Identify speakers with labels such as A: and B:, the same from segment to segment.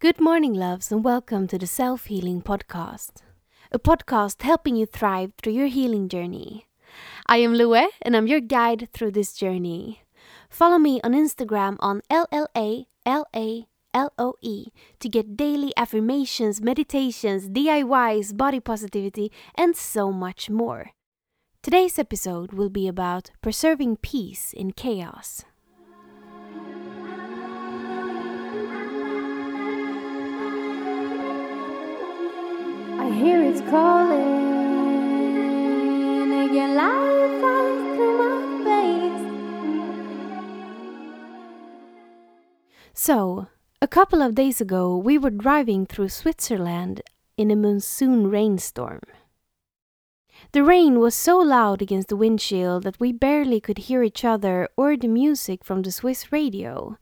A: Good morning, loves, and welcome to the Self Healing Podcast, a podcast helping you thrive through your healing journey. I am Lue, and I'm your guide through this journey. Follow me on Instagram on LLA LOE to get daily affirmations, meditations, DIYs, body positivity, and so much more. Today's episode will be about preserving peace in chaos.
B: Hear it's calling again, life my face.
A: So, a couple of days ago, we were driving through Switzerland in a monsoon rainstorm. The rain was so loud against the windshield that we barely could hear each other or the music from the Swiss radio,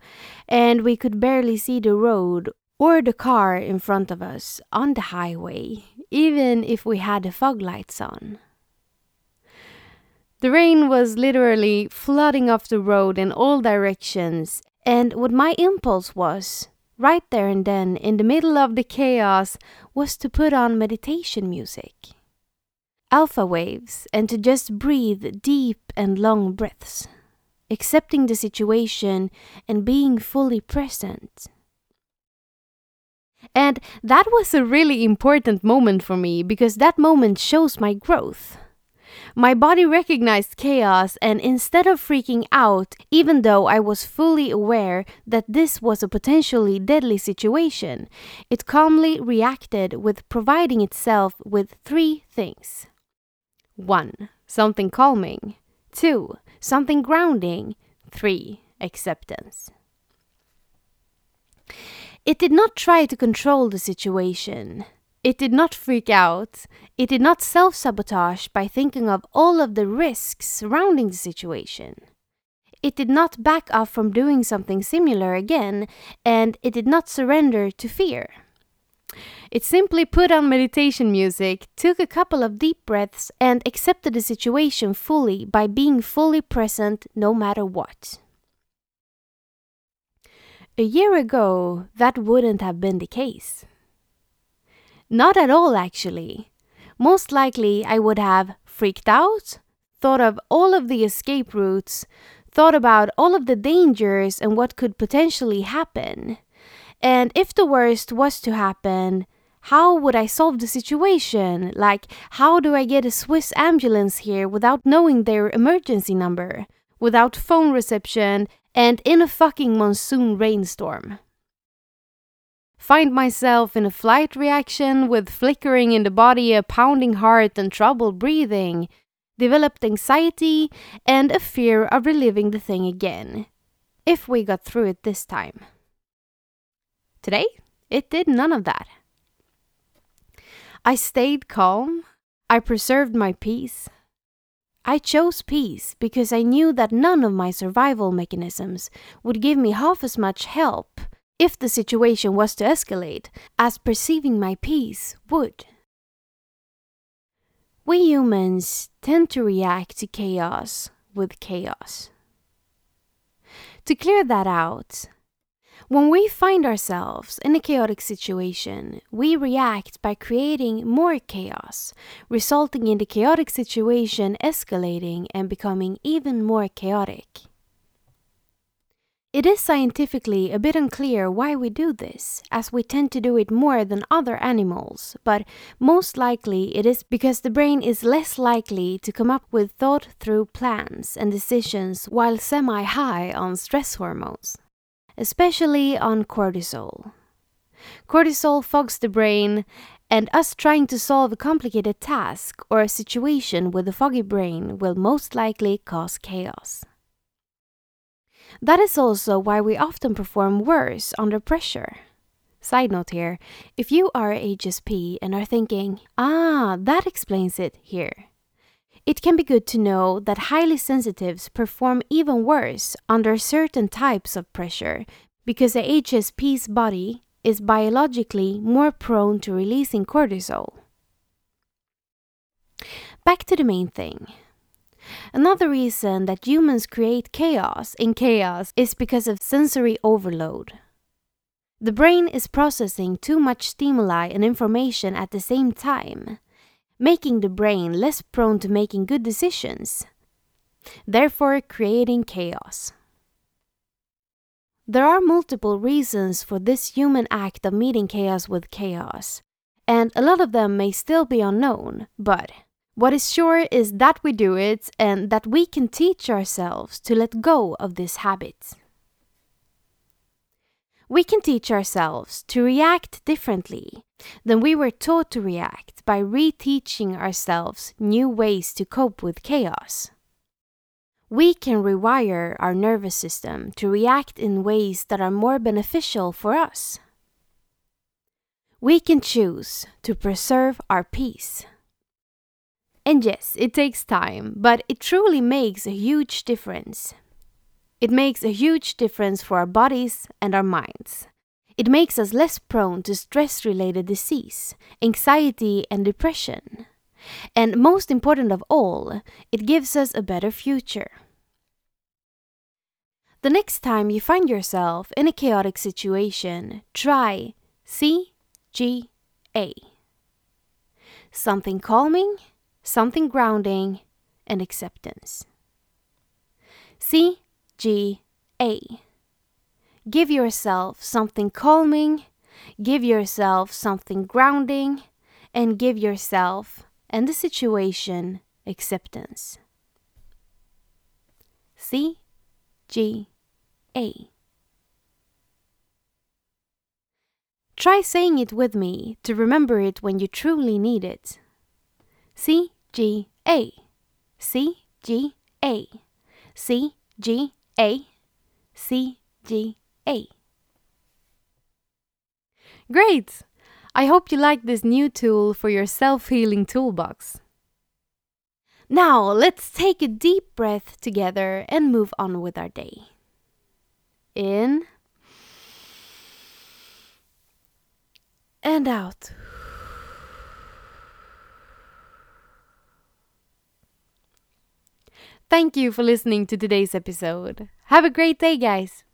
A: and we could barely see the road or the car in front of us on the highway, even if we had the fog lights on. The rain was literally flooding off the road in all directions, and what my impulse was, right there and then, in the middle of the chaos, was to put on meditation music. Alpha waves, and to just breathe deep and long breaths, accepting the situation and being fully present. And that was a really important moment for me because that moment shows my growth. My body recognized chaos, and instead of freaking out, even though I was fully aware that this was a potentially deadly situation, it calmly reacted with providing itself with three things 1. Something calming, 2. Something grounding, 3. Acceptance. It did not try to control the situation. It did not freak out. It did not self sabotage by thinking of all of the risks surrounding the situation. It did not back off from doing something similar again, and it did not surrender to fear. It simply put on meditation music, took a couple of deep breaths, and accepted the situation fully by being fully present no matter what. A year ago, that wouldn't have been the case. Not at all, actually. Most likely, I would have freaked out, thought of all of the escape routes, thought about all of the dangers and what could potentially happen. And if the worst was to happen, how would I solve the situation? Like, how do I get a Swiss ambulance here without knowing their emergency number, without phone reception, and in a fucking monsoon rainstorm? Find myself in a flight reaction with flickering in the body, a pounding heart, and trouble breathing, developed anxiety, and a fear of reliving the thing again, if we got through it this time. Today, it did none of that. I stayed calm. I preserved my peace. I chose peace because I knew that none of my survival mechanisms would give me half as much help if the situation was to escalate as perceiving my peace would. We humans tend to react to chaos with chaos. To clear that out, when we find ourselves in a chaotic situation, we react by creating more chaos, resulting in the chaotic situation escalating and becoming even more chaotic. It is scientifically a bit unclear why we do this, as we tend to do it more than other animals, but most likely it is because the brain is less likely to come up with thought through plans and decisions while semi high on stress hormones especially on cortisol. Cortisol fogs the brain, and us trying to solve a complicated task or a situation with a foggy brain will most likely cause chaos. That is also why we often perform worse under pressure. Side note here if you are HSP and are thinking, ah, that explains it here, it can be good to know that highly sensitives perform even worse under certain types of pressure because the HSP's body is biologically more prone to releasing cortisol. Back to the main thing. Another reason that humans create chaos in chaos is because of sensory overload. The brain is processing too much stimuli and information at the same time, making the brain less prone to making good decisions, therefore creating chaos. There are multiple reasons for this human act of meeting chaos with chaos, and a lot of them may still be unknown, but what is sure is that we do it and that we can teach ourselves to let go of this habit. We can teach ourselves to react differently than we were taught to react by reteaching ourselves new ways to cope with chaos. We can rewire our nervous system to react in ways that are more beneficial for us. We can choose to preserve our peace. And yes, it takes time, but it truly makes a huge difference. It makes a huge difference for our bodies and our minds. It makes us less prone to stress related disease, anxiety, and depression. And most important of all, it gives us a better future. The next time you find yourself in a chaotic situation, try CGA. Something calming, something grounding, and acceptance. C G A. Give yourself something calming, give yourself something grounding, and give yourself and the situation acceptance. C G A. Try saying it with me to remember it when you truly need it. C G A. C G A. C G a C G A. Great! I hope you like this new tool for your self healing toolbox. Now, let's take a deep breath together and move on with our day. In and out. Thank you for listening to today's episode. Have a great day, guys.